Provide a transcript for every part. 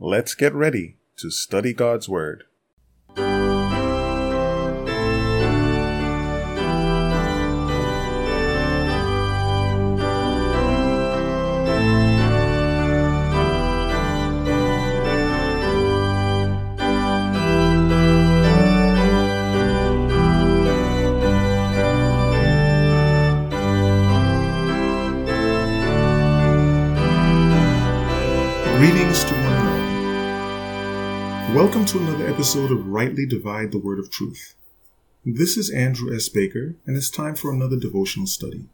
Let's get ready to study God's Word. Greetings to. Welcome to another episode of Rightly Divide the Word of Truth. This is Andrew S. Baker, and it's time for another devotional study.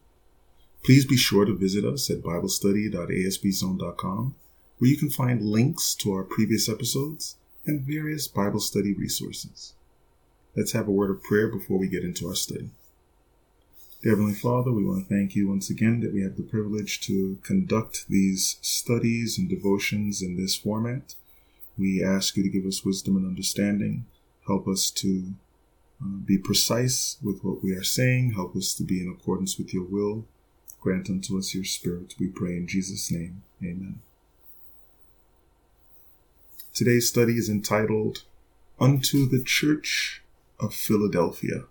Please be sure to visit us at BibleStudy.asbzone.com, where you can find links to our previous episodes and various Bible study resources. Let's have a word of prayer before we get into our study. Dear Heavenly Father, we want to thank you once again that we have the privilege to conduct these studies and devotions in this format. We ask you to give us wisdom and understanding. Help us to uh, be precise with what we are saying. Help us to be in accordance with your will. Grant unto us your Spirit, we pray in Jesus' name. Amen. Today's study is entitled Unto the Church of Philadelphia.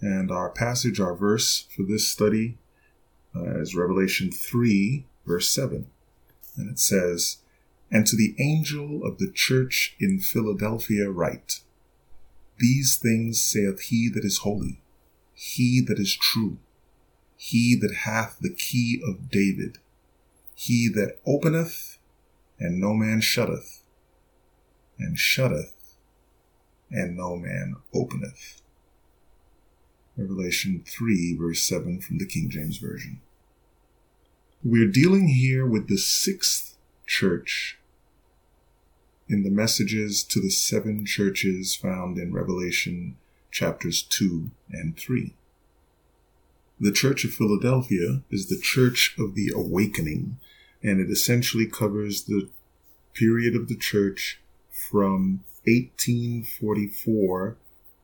And our passage, our verse for this study uh, is Revelation 3, verse 7. And it says, And to the angel of the church in Philadelphia write, These things saith he that is holy, he that is true, he that hath the key of David, he that openeth, and no man shutteth, and shutteth, and no man openeth. Revelation 3, verse 7 from the King James Version. We're dealing here with the sixth church in the messages to the seven churches found in Revelation chapters 2 and 3. The Church of Philadelphia is the Church of the Awakening, and it essentially covers the period of the church from 1844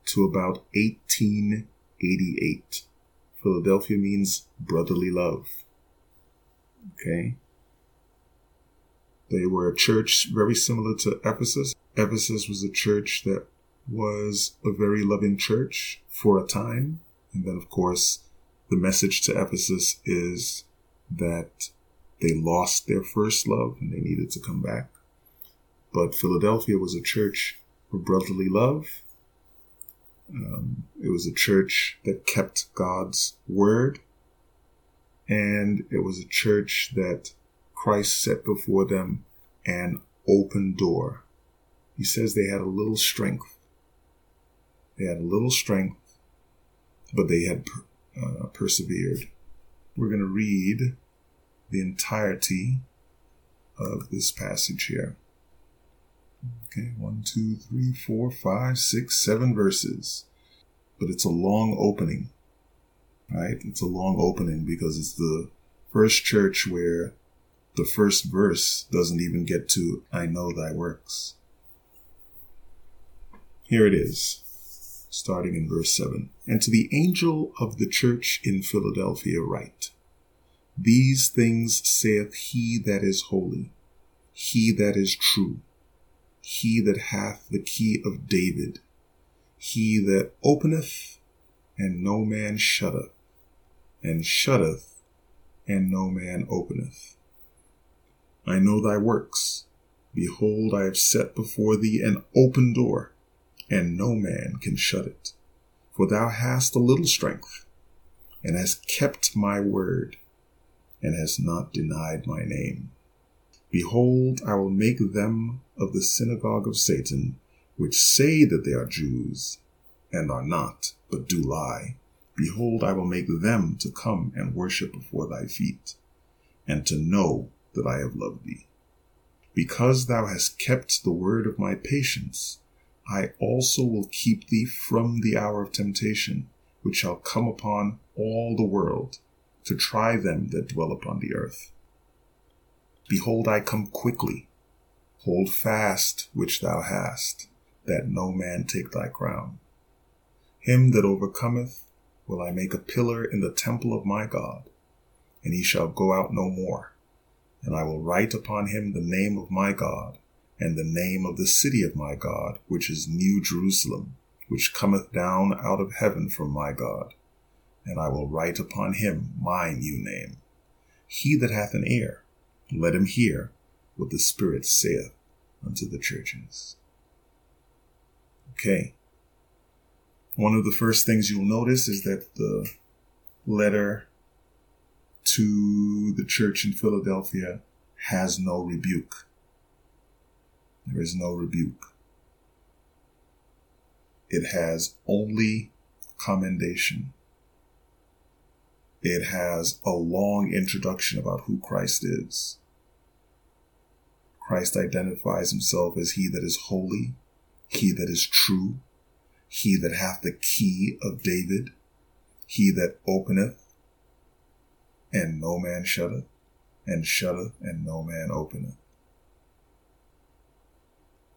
to about 1888. Philadelphia means brotherly love. Okay. They were a church very similar to Ephesus. Ephesus was a church that was a very loving church for a time. And then, of course, the message to Ephesus is that they lost their first love and they needed to come back. But Philadelphia was a church for brotherly love um, it was a church that kept God's word, and it was a church that Christ set before them an open door. He says they had a little strength. They had a little strength, but they had uh, persevered. We're going to read the entirety of this passage here. Okay, one, two, three, four, five, six, seven verses. But it's a long opening, right? It's a long opening because it's the first church where the first verse doesn't even get to, I know thy works. Here it is, starting in verse 7. And to the angel of the church in Philadelphia write, These things saith he that is holy, he that is true he that hath the key of David, he that openeth, and no man shutteth, and shutteth, and no man openeth. I know thy works. Behold, I have set before thee an open door, and no man can shut it. For thou hast a little strength, and hast kept my word, and hast not denied my name. Behold, I will make them of the synagogue of Satan, which say that they are Jews, and are not, but do lie. Behold, I will make them to come and worship before thy feet, and to know that I have loved thee. Because thou hast kept the word of my patience, I also will keep thee from the hour of temptation, which shall come upon all the world, to try them that dwell upon the earth. Behold, I come quickly. Hold fast which thou hast, that no man take thy crown. Him that overcometh will I make a pillar in the temple of my God, and he shall go out no more. And I will write upon him the name of my God, and the name of the city of my God, which is New Jerusalem, which cometh down out of heaven from my God. And I will write upon him my new name. He that hath an ear, let him hear what the Spirit saith unto the churches. Okay. One of the first things you'll notice is that the letter to the church in Philadelphia has no rebuke. There is no rebuke. It has only commendation. It has a long introduction about who Christ is. Christ identifies himself as he that is holy, he that is true, he that hath the key of David, he that openeth, and no man shutteth, and shutteth, and no man openeth.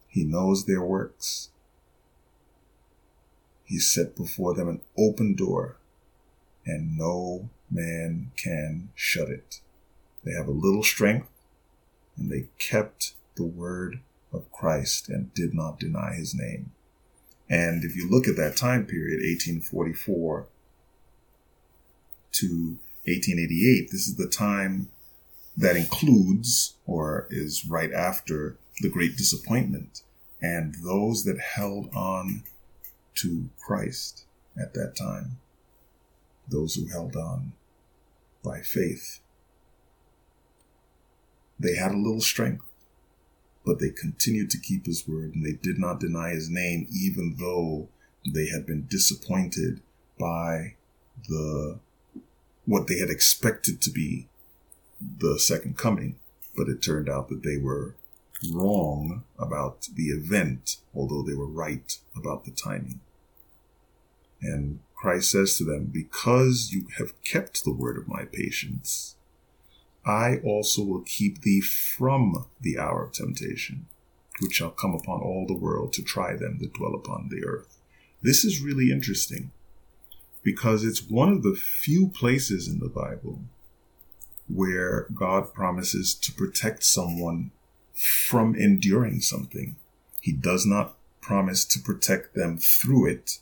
He knows their works. He set before them an open door, and no man can shut it. They have a little strength, and they kept the word of Christ and did not deny his name. And if you look at that time period, 1844 to 1888, this is the time that includes or is right after the Great Disappointment and those that held on to Christ at that time, those who held on by faith. They had a little strength, but they continued to keep his word and they did not deny his name, even though they had been disappointed by the what they had expected to be the second coming. But it turned out that they were wrong about the event, although they were right about the timing. And Christ says to them, Because you have kept the word of my patience, I also will keep thee from the hour of temptation, which shall come upon all the world to try them that dwell upon the earth. This is really interesting because it's one of the few places in the Bible where God promises to protect someone from enduring something. He does not promise to protect them through it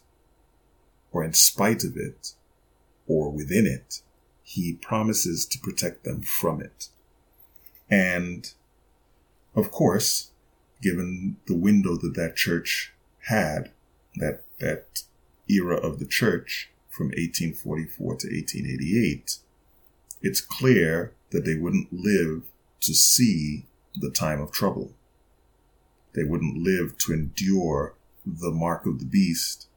or in spite of it or within it. He promises to protect them from it. And of course, given the window that that church had, that, that era of the church from 1844 to 1888, it's clear that they wouldn't live to see the time of trouble. They wouldn't live to endure the mark of the beast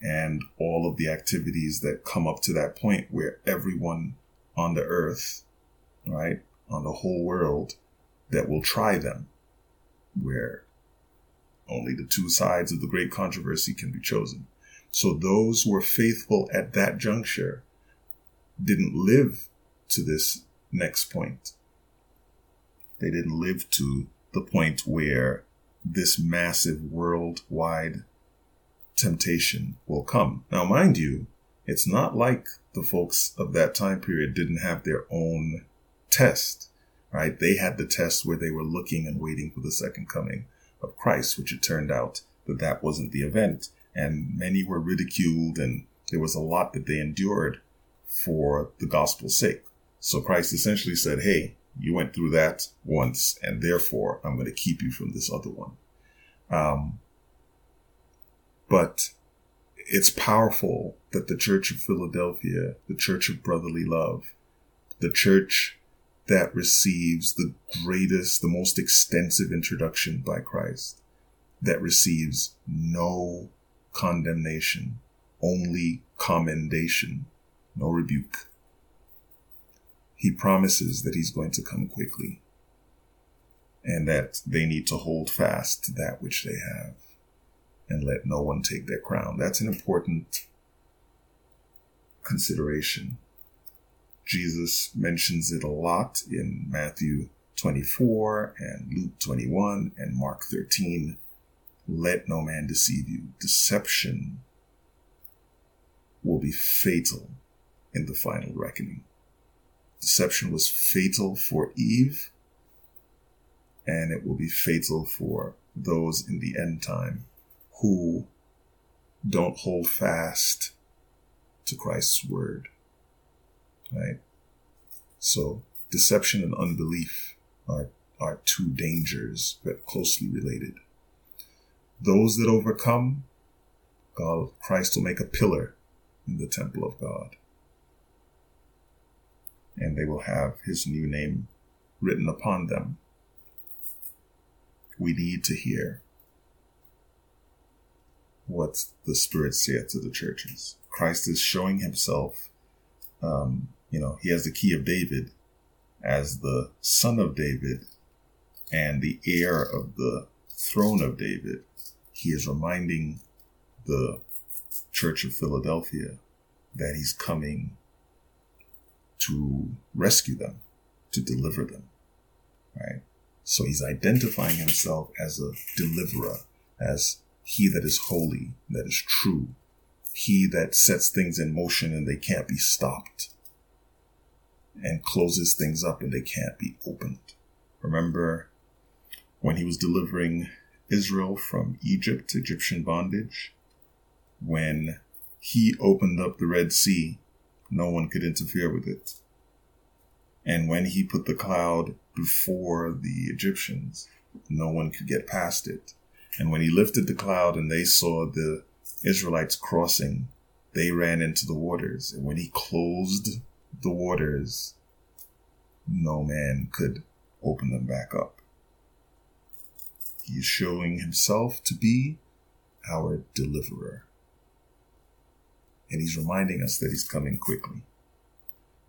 and all of the activities that come up to that point where everyone on the earth, right, on the whole world, that will try them, where only the two sides of the great controversy can be chosen. So those who were faithful at that juncture didn't live to this next point. They didn't live to the point where this massive worldwide temptation will come. Now, mind you, it's not like the folks of that time period didn't have their own test, right? They had the test where they were looking and waiting for the second coming of Christ, which it turned out that that wasn't the event. And many were ridiculed and there was a lot that they endured for the gospel's sake. So Christ essentially said, Hey, you went through that once, and therefore I'm going to keep you from this other one. Um, but it's powerful that the Church of Philadelphia, the Church of Brotherly Love, the church that receives the greatest, the most extensive introduction by Christ, that receives no condemnation, only commendation, no rebuke he promises that he's going to come quickly and that they need to hold fast to that which they have and let no one take their crown. That's an important consideration. Jesus mentions it a lot in Matthew 24 and Luke 21 and Mark 13. Let no man deceive you. Deception will be fatal in the final reckoning. Deception was fatal for Eve, and it will be fatal for those in the end time who don't hold fast to Christ's word. Right? So deception and unbelief are, are two dangers but closely related. Those that overcome, God, Christ will make a pillar in the temple of God. And they will have his new name written upon them. We need to hear what the Spirit saith to the churches. Christ is showing himself, um, you know, he has the key of David as the son of David and the heir of the throne of David. He is reminding the church of Philadelphia that he's coming to rescue them, to deliver them, right? So he's identifying himself as a deliverer, as he that is holy, that is true, he that sets things in motion and they can't be stopped, and closes things up and they can't be opened. Remember when he was delivering Israel from Egypt, Egyptian bondage? When he opened up the Red Sea, no one could interfere with it. And when he put the cloud before the Egyptians, no one could get past it. And when he lifted the cloud and they saw the Israelites crossing, they ran into the waters. And when he closed the waters, no man could open them back up. He is showing himself to be our deliverer. And he's reminding us that he's coming quickly.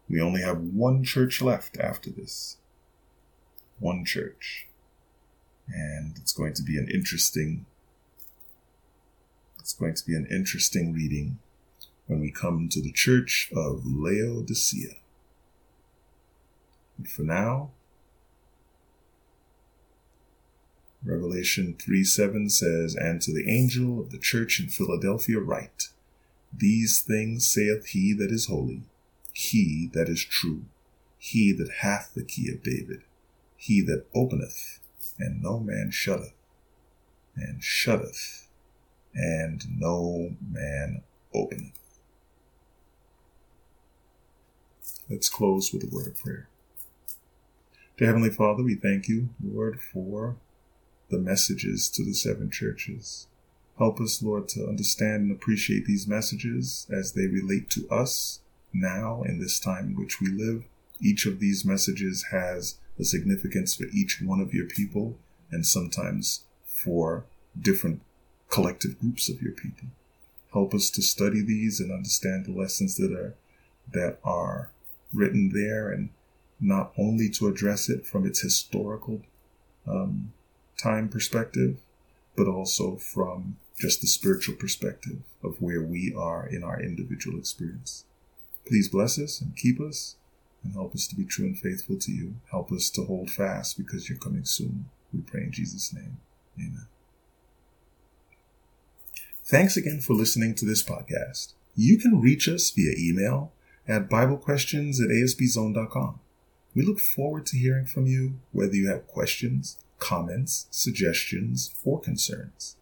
We only have one church left after this. One church and it's going to be an interesting it's going to be an interesting reading when we come to the church of Laodicea. But for now, Revelation 3 7 says, And to the angel of the church in Philadelphia write, These things saith he that is holy, he that is true, he that hath the key of David, he that openeth and no man shutteth, and shutteth, and no man openeth. Let's close with a word of prayer. Dear Heavenly Father, we thank you, Lord, for the messages to the seven churches. Help us, Lord, to understand and appreciate these messages as they relate to us now in this time in which we live. Each of these messages has a significance for each one of your people and sometimes for different collective groups of your people. Help us to study these and understand the lessons that are that are written there, and not only to address it from its historical um, time perspective, but also from just the spiritual perspective of where we are in our individual experience. Please bless us and keep us and help us to be true and faithful to you. Help us to hold fast because you're coming soon. We pray in Jesus' name. Amen. Thanks again for listening to this podcast. You can reach us via email at BibleQuestions at ASBZone.com. We look forward to hearing from you, whether you have questions, comments, suggestions, or concerns.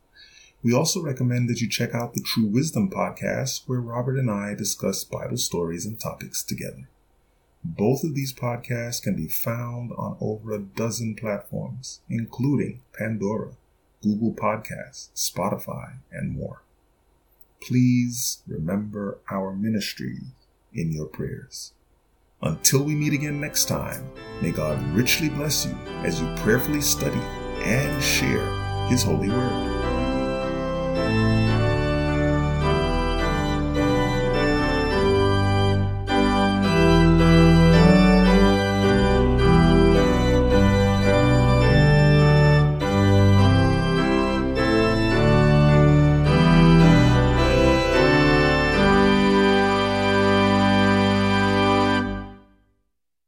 We also recommend that you check out the True Wisdom podcast, where Robert and I discuss Bible stories and topics together. Both of these podcasts can be found on over a dozen platforms, including Pandora, Google Podcasts, Spotify, and more. Please remember our ministry in your prayers. Until we meet again next time, may God richly bless you as you prayerfully study and share His holy word.